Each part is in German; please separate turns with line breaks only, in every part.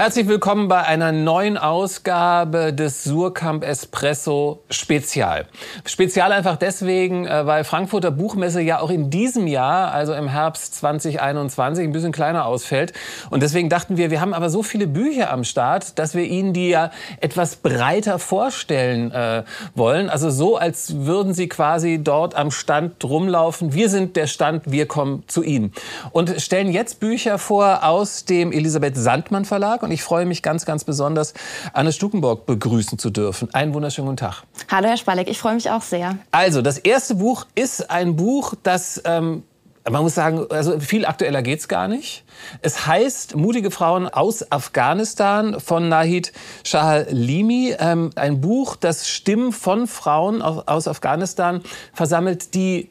Herzlich willkommen bei einer neuen Ausgabe des Surkamp Espresso Spezial. Spezial einfach deswegen, äh, weil Frankfurter Buchmesse ja auch in diesem Jahr, also im Herbst 2021, ein bisschen kleiner ausfällt. Und deswegen dachten wir, wir haben aber so viele Bücher am Start, dass wir Ihnen die ja etwas breiter vorstellen äh, wollen. Also so, als würden Sie quasi dort am Stand rumlaufen. Wir sind der Stand, wir kommen zu Ihnen. Und stellen jetzt Bücher vor aus dem Elisabeth Sandmann Verlag. Und ich freue mich ganz, ganz besonders, Anne Stukenborg begrüßen zu dürfen. Einen wunderschönen guten Tag.
Hallo, Herr Spalek, ich freue mich auch sehr.
Also, das erste Buch ist ein Buch, das ähm, man muss sagen, also viel aktueller geht's gar nicht. Es heißt Mutige Frauen aus Afghanistan von Nahid Shahalimi. Ähm, ein Buch, das Stimmen von Frauen aus Afghanistan versammelt, die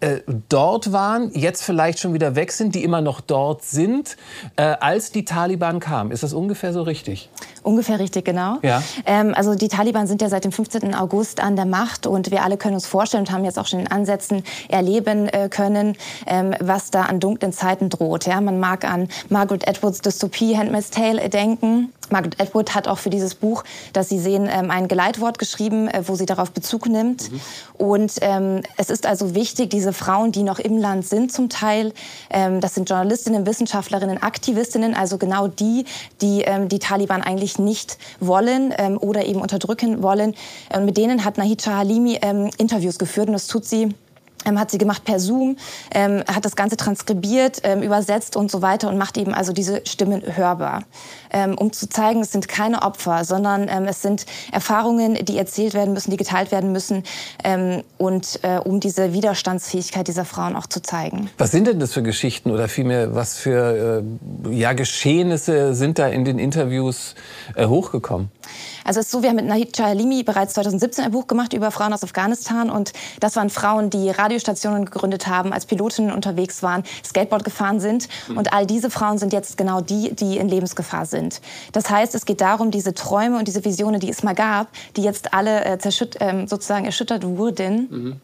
äh, dort waren, jetzt vielleicht schon wieder weg sind, die immer noch dort sind, äh, als die Taliban kamen. Ist das ungefähr so richtig?
Ungefähr richtig, genau.
Ja.
Ähm, also die Taliban sind ja seit dem 15. August an der Macht und wir alle können uns vorstellen und haben jetzt auch schon in Ansätzen erleben äh, können, ähm, was da an dunklen Zeiten droht. Ja, man mag an Margaret Atwoods Dystopie Handmaid's Tale denken. Margaret Atwood hat auch für dieses Buch, das Sie sehen, ähm, ein Geleitwort geschrieben, äh, wo sie darauf Bezug nimmt. Mhm. Und ähm, es ist also wichtig, diese Frauen, die noch im Land sind zum Teil, ähm, das sind Journalistinnen, Wissenschaftlerinnen, Aktivistinnen, also genau die, die ähm, die Taliban eigentlich nicht wollen ähm, oder eben unterdrücken wollen. Und mit denen hat Nahid Halimi ähm, Interviews geführt und das tut sie ähm, hat sie gemacht per Zoom, ähm, hat das Ganze transkribiert, ähm, übersetzt und so weiter und macht eben also diese Stimmen hörbar, ähm, um zu zeigen, es sind keine Opfer, sondern ähm, es sind Erfahrungen, die erzählt werden müssen, die geteilt werden müssen ähm, und äh, um diese Widerstandsfähigkeit dieser Frauen auch zu zeigen.
Was sind denn das für Geschichten oder vielmehr was für äh, ja, Geschehnisse sind da in den Interviews äh, hochgekommen?
Also es ist so, wir haben mit Nahid Chahalimi bereits 2017 ein Buch gemacht über Frauen aus Afghanistan und das waren Frauen, die Radiostationen gegründet haben, als Pilotinnen unterwegs waren, Skateboard gefahren sind mhm. und all diese Frauen sind jetzt genau die, die in Lebensgefahr sind. Das heißt, es geht darum, diese Träume und diese Visionen, die es mal gab, die jetzt alle äh, äh, sozusagen erschüttert wurden, mhm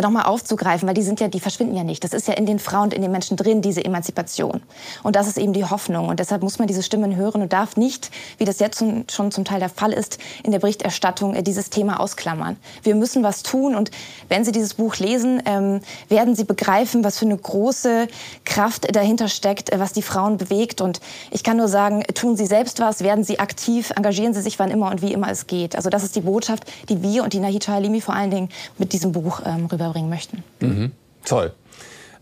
nochmal aufzugreifen, weil die sind ja, die verschwinden ja nicht. Das ist ja in den Frauen und in den Menschen drin, diese Emanzipation. Und das ist eben die Hoffnung. Und deshalb muss man diese Stimmen hören und darf nicht, wie das jetzt schon zum Teil der Fall ist, in der Berichterstattung äh, dieses Thema ausklammern. Wir müssen was tun und wenn Sie dieses Buch lesen, ähm, werden Sie begreifen, was für eine große Kraft dahinter steckt, äh, was die Frauen bewegt. Und ich kann nur sagen, tun Sie selbst was, werden Sie aktiv, engagieren Sie sich wann immer und wie immer es geht. Also das ist die Botschaft, die wir und die Nahita Halimi vor allen Dingen mit diesem Buch ähm, rüberbringen möchten.
Mhm. Toll.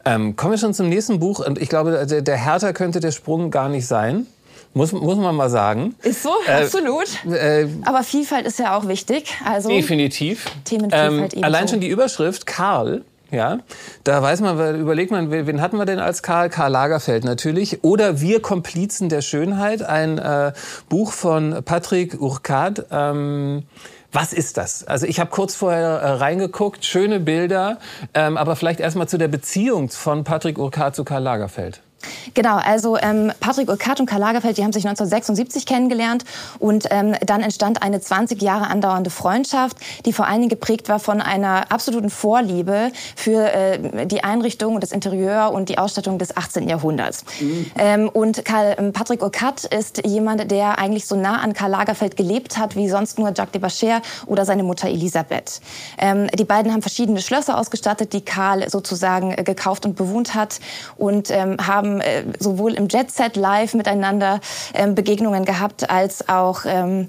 Ähm, kommen wir schon zum nächsten Buch. Und ich glaube, der, der härter könnte der Sprung gar nicht sein. Muss, muss man mal sagen.
Ist so, äh, absolut. Äh, Aber Vielfalt ist ja auch wichtig. Also
definitiv. Themenvielfalt ähm, Allein schon die Überschrift Karl. Ja, da weiß man, überlegt man, wen hatten wir denn als Karl? Karl Lagerfeld natürlich. Oder Wir Komplizen der Schönheit, ein äh, Buch von Patrick Urquhart. Ähm, was ist das? Also ich habe kurz vorher äh, reingeguckt, schöne Bilder, ähm, aber vielleicht erstmal zu der Beziehung von Patrick Urquhart zu Karl Lagerfeld.
Genau, also ähm, Patrick Urquhart und Karl Lagerfeld, die haben sich 1976 kennengelernt und ähm, dann entstand eine 20 Jahre andauernde Freundschaft, die vor allen Dingen geprägt war von einer absoluten Vorliebe für äh, die Einrichtung und das Interieur und die Ausstattung des 18. Jahrhunderts. Mhm. Ähm, und Karl, ähm, Patrick Urquhart ist jemand, der eigentlich so nah an Karl Lagerfeld gelebt hat, wie sonst nur Jacques de Bacher oder seine Mutter Elisabeth. Ähm, die beiden haben verschiedene Schlösser ausgestattet, die Karl sozusagen äh, gekauft und bewohnt hat und ähm, haben äh, sowohl im Jet Set live miteinander ähm, Begegnungen gehabt, als auch ähm,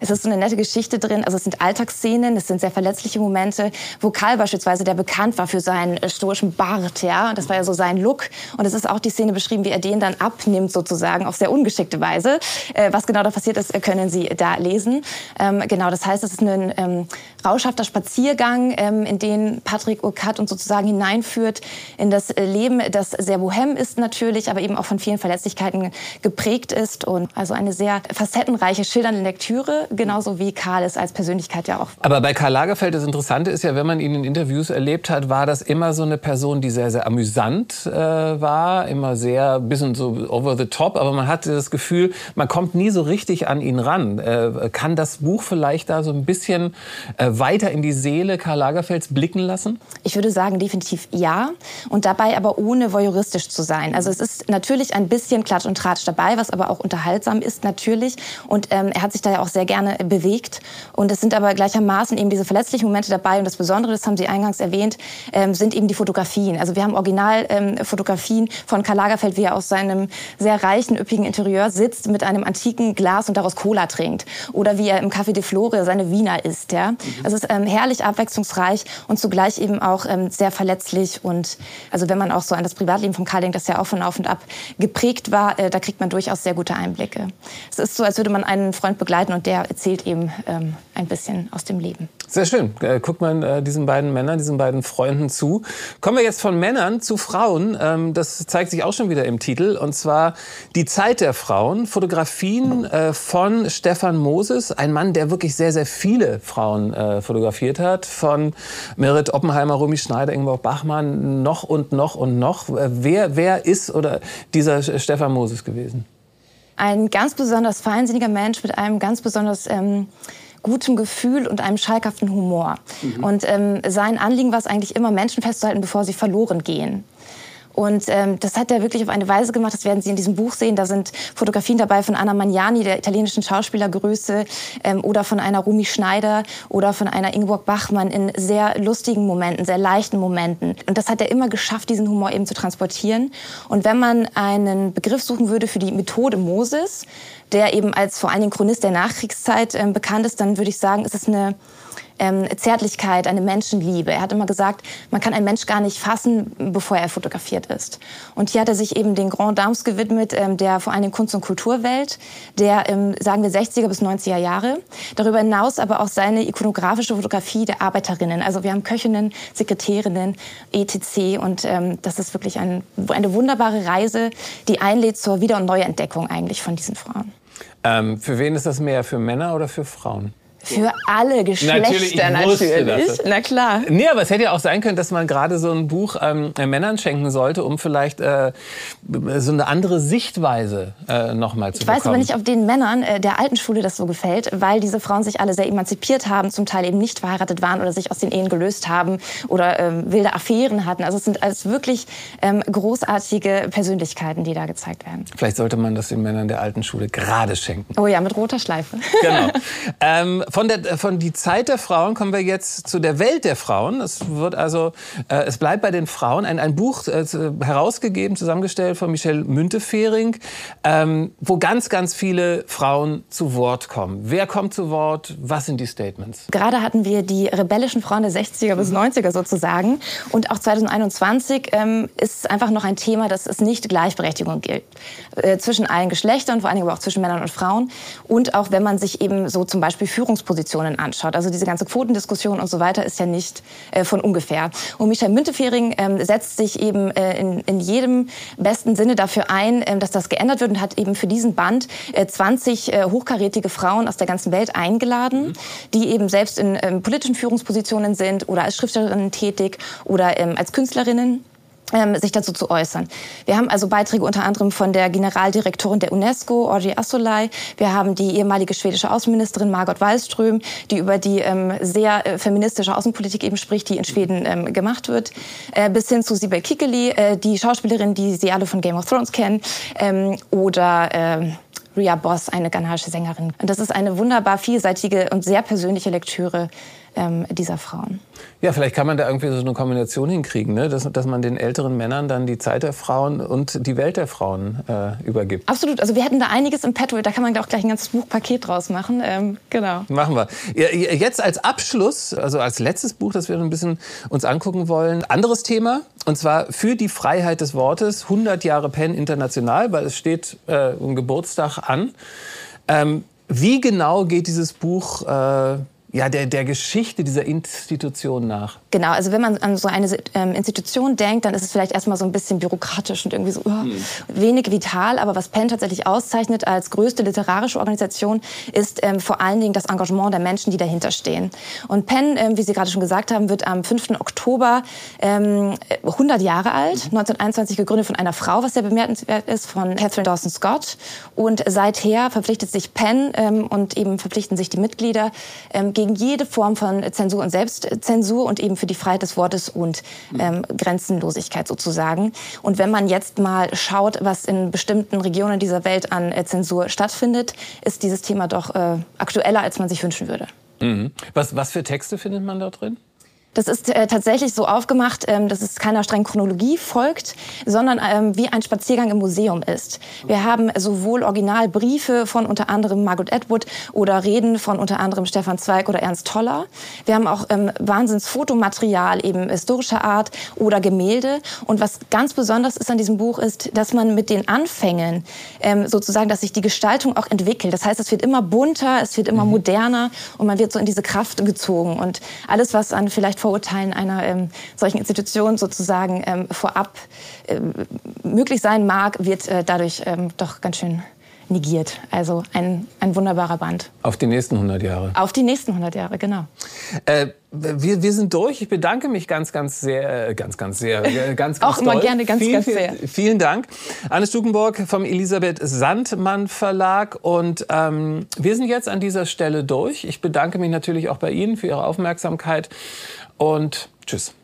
es ist so eine nette Geschichte drin. Also es sind Alltagsszenen, es sind sehr verletzliche Momente, wo Karl beispielsweise, der bekannt war für seinen äh, stoischen Bart, ja, und das war ja so sein Look. Und es ist auch die Szene beschrieben, wie er den dann abnimmt sozusagen auf sehr ungeschickte Weise. Äh, was genau da passiert ist, können Sie da lesen. Ähm, genau, das heißt, es ist ein ähm, rauschhafter Spaziergang, ähm, in den Patrick Urquhart uns sozusagen hineinführt in das Leben, das sehr bohem ist natürlich, aber eben auch von vielen Verletzlichkeiten geprägt ist und also eine sehr facettenreiche, schildernde Lektüre genauso wie Karl es als Persönlichkeit ja auch.
Aber bei Karl Lagerfeld, das Interessante ist ja, wenn man ihn in Interviews erlebt hat, war das immer so eine Person, die sehr, sehr amüsant äh, war, immer sehr, bisschen so over the top, aber man hatte das Gefühl, man kommt nie so richtig an ihn ran. Äh, kann das Buch vielleicht da so ein bisschen äh, weiter in die Seele Karl Lagerfelds blicken lassen?
Ich würde sagen, definitiv ja. Und dabei aber ohne voyeuristisch zu sein. Also es ist natürlich ein bisschen Klatsch und Tratsch dabei, was aber auch unterhaltsam ist natürlich. Und ähm, er hat sich da ja auch sehr gerne bewegt. Und es sind aber gleichermaßen eben diese verletzlichen Momente dabei. Und das Besondere, das haben Sie eingangs erwähnt, ähm, sind eben die Fotografien. Also wir haben Originalfotografien ähm, von Karl Lagerfeld, wie er aus seinem sehr reichen, üppigen Interieur sitzt mit einem antiken Glas und daraus Cola trinkt. Oder wie er im Café de Flore seine Wiener isst. Ja? Mhm. Also es ist ähm, herrlich abwechslungsreich und zugleich eben auch ähm, sehr verletzlich. Und also wenn man auch so an das Privatleben von Karl denkt, das ja auch von auf und ab geprägt war, äh, da kriegt man durchaus sehr gute Einblicke. Es ist so, als würde man einen Freund begleiten und der erzählt eben ähm, ein bisschen aus dem Leben.
Sehr schön. Äh, guckt man äh, diesen beiden Männern, diesen beiden Freunden zu. Kommen wir jetzt von Männern zu Frauen. Ähm, das zeigt sich auch schon wieder im Titel. Und zwar Die Zeit der Frauen. Fotografien äh, von Stefan Moses. Ein Mann, der wirklich sehr, sehr viele Frauen äh, fotografiert hat. Von Merit Oppenheimer, Rumi Schneider, Ingeborg Bachmann, noch und noch und noch. Äh, wer, wer ist oder dieser Stefan Moses gewesen?
Ein ganz besonders feinsinniger Mensch mit einem ganz besonders... Ähm gutem Gefühl und einem schalkhaften Humor. Mhm. Und ähm, sein Anliegen war es eigentlich immer, Menschen festzuhalten, bevor sie verloren gehen. Und ähm, das hat er wirklich auf eine Weise gemacht, das werden Sie in diesem Buch sehen. Da sind Fotografien dabei von Anna Magnani, der italienischen Schauspielergröße, ähm, oder von einer Rumi Schneider oder von einer Ingeborg Bachmann in sehr lustigen Momenten, sehr leichten Momenten. Und das hat er immer geschafft, diesen Humor eben zu transportieren. Und wenn man einen Begriff suchen würde für die Methode Moses, der eben als vor allen Dingen Chronist der Nachkriegszeit ähm, bekannt ist, dann würde ich sagen, es ist eine ähm, Zärtlichkeit, eine Menschenliebe. Er hat immer gesagt, man kann einen Mensch gar nicht fassen, bevor er fotografiert ist. Und hier hat er sich eben den Grand Dames gewidmet, ähm, der vor allem Kunst- und Kulturwelt, der, ähm, sagen wir, 60er bis 90er Jahre. Darüber hinaus aber auch seine ikonografische Fotografie der Arbeiterinnen. Also wir haben Köchinnen, Sekretärinnen, etc. Und ähm, das ist wirklich ein, eine wunderbare Reise, die einlädt zur Wieder- und Neuentdeckung eigentlich von diesen Frauen.
Ähm, für wen ist das mehr? Für Männer oder für Frauen?
Für alle Geschlechter natürlich. natürlich. Na klar.
Nee, aber es hätte ja auch sein können, dass man gerade so ein Buch ähm, Männern schenken sollte, um vielleicht äh, so eine andere Sichtweise äh, nochmal zu
ich
bekommen.
Ich weiß aber nicht, ob den Männern äh, der alten Schule das so gefällt, weil diese Frauen sich alle sehr emanzipiert haben, zum Teil eben nicht verheiratet waren oder sich aus den Ehen gelöst haben oder ähm, wilde Affären hatten. Also es sind alles wirklich ähm, großartige Persönlichkeiten, die da gezeigt werden.
Vielleicht sollte man das den Männern der alten Schule gerade schenken.
Oh ja, mit roter Schleife.
Genau. Von der von die Zeit der Frauen kommen wir jetzt zu der Welt der Frauen. Es wird also äh, es bleibt bei den Frauen ein, ein Buch äh, herausgegeben, zusammengestellt von Michelle Müntefering, ähm, wo ganz ganz viele Frauen zu Wort kommen. Wer kommt zu Wort? Was sind die Statements?
Gerade hatten wir die rebellischen Frauen der 60er bis 90er sozusagen und auch 2021 ähm, ist einfach noch ein Thema, dass es nicht Gleichberechtigung gilt äh, zwischen allen Geschlechtern, vor allem aber auch zwischen Männern und Frauen und auch wenn man sich eben so zum Beispiel Führungspositionen Positionen anschaut. Also diese ganze Quotendiskussion und so weiter ist ja nicht äh, von ungefähr. Und Michael Müntefering ähm, setzt sich eben äh, in, in jedem besten Sinne dafür ein, äh, dass das geändert wird und hat eben für diesen Band 20 äh, hochkarätige Frauen aus der ganzen Welt eingeladen, mhm. die eben selbst in ähm, politischen Führungspositionen sind oder als Schriftstellerinnen tätig oder ähm, als Künstlerinnen ähm, sich dazu zu äußern. Wir haben also Beiträge unter anderem von der Generaldirektorin der UNESCO, Orji Assolai. Wir haben die ehemalige schwedische Außenministerin Margot Wallström, die über die ähm, sehr äh, feministische Außenpolitik eben spricht, die in Schweden ähm, gemacht wird, äh, bis hin zu Sibel Kikeli, äh, die Schauspielerin, die Sie alle von Game of Thrones kennen, ähm, oder äh, Ria Boss, eine ghanaische Sängerin. Und das ist eine wunderbar vielseitige und sehr persönliche Lektüre ähm, dieser Frauen.
Ja, vielleicht kann man da irgendwie so eine Kombination hinkriegen, ne? dass, dass man den älteren Männern dann die Zeit der Frauen und die Welt der Frauen äh, übergibt.
Absolut, also wir hätten da einiges im Petto, da kann man auch gleich ein ganzes Buchpaket draus machen. Ähm, genau.
Machen wir. Jetzt als Abschluss, also als letztes Buch, das wir ein bisschen uns angucken wollen, anderes Thema, und zwar für die Freiheit des Wortes, 100 Jahre Penn international, weil es steht äh, ein Geburtstag an. Ähm, wie genau geht dieses Buch äh, ja, der, der Geschichte dieser Institution nach?
Genau, also wenn man an so eine ähm, Institution denkt, dann ist es vielleicht erstmal so ein bisschen bürokratisch und irgendwie so uh, hm. wenig vital. Aber was Penn tatsächlich auszeichnet als größte literarische Organisation, ist ähm, vor allen Dingen das Engagement der Menschen, die dahinter stehen. Und Penn, ähm, wie Sie gerade schon gesagt haben, wird am 5. Oktober ähm, 100 Jahre alt, 1921 gegründet von einer Frau, was sehr bemerkenswert ist, von Catherine Dawson Scott. Und seither verpflichtet sich Penn ähm, und eben verpflichten sich die Mitglieder ähm, gegen jede Form von Zensur und Selbstzensur und eben für die Freiheit des Wortes und ähm, Grenzenlosigkeit sozusagen. Und wenn man jetzt mal schaut, was in bestimmten Regionen dieser Welt an äh, Zensur stattfindet, ist dieses Thema doch äh, aktueller, als man sich wünschen würde.
Mhm. Was, was für Texte findet man da drin?
Das ist äh, tatsächlich so aufgemacht, ähm, dass es keiner strengen Chronologie folgt, sondern ähm, wie ein Spaziergang im Museum ist. Wir haben sowohl Originalbriefe von unter anderem Margaret Atwood oder Reden von unter anderem Stefan Zweig oder Ernst Toller. Wir haben auch ähm, Wahnsinnsfotomaterial eben historischer Art oder Gemälde. Und was ganz besonders ist an diesem Buch ist, dass man mit den Anfängen ähm, sozusagen, dass sich die Gestaltung auch entwickelt. Das heißt, es wird immer bunter, es wird immer mhm. moderner und man wird so in diese Kraft gezogen. Und alles, was an vielleicht Vorurteilen einer ähm, solchen Institution sozusagen ähm, vorab ähm, möglich sein mag, wird äh, dadurch ähm, doch ganz schön negiert. Also ein, ein wunderbarer Band.
Auf die nächsten 100 Jahre.
Auf die nächsten 100 Jahre, genau.
Äh, wir, wir sind durch. Ich bedanke mich ganz, ganz sehr, äh, ganz, ganz sehr, äh, ganz, ganz
Auch immer gerne ganz,
vielen,
ganz sehr.
Vielen Dank. Anne Stukenborg vom Elisabeth Sandmann Verlag. Und ähm, wir sind jetzt an dieser Stelle durch. Ich bedanke mich natürlich auch bei Ihnen für Ihre Aufmerksamkeit und tschüss.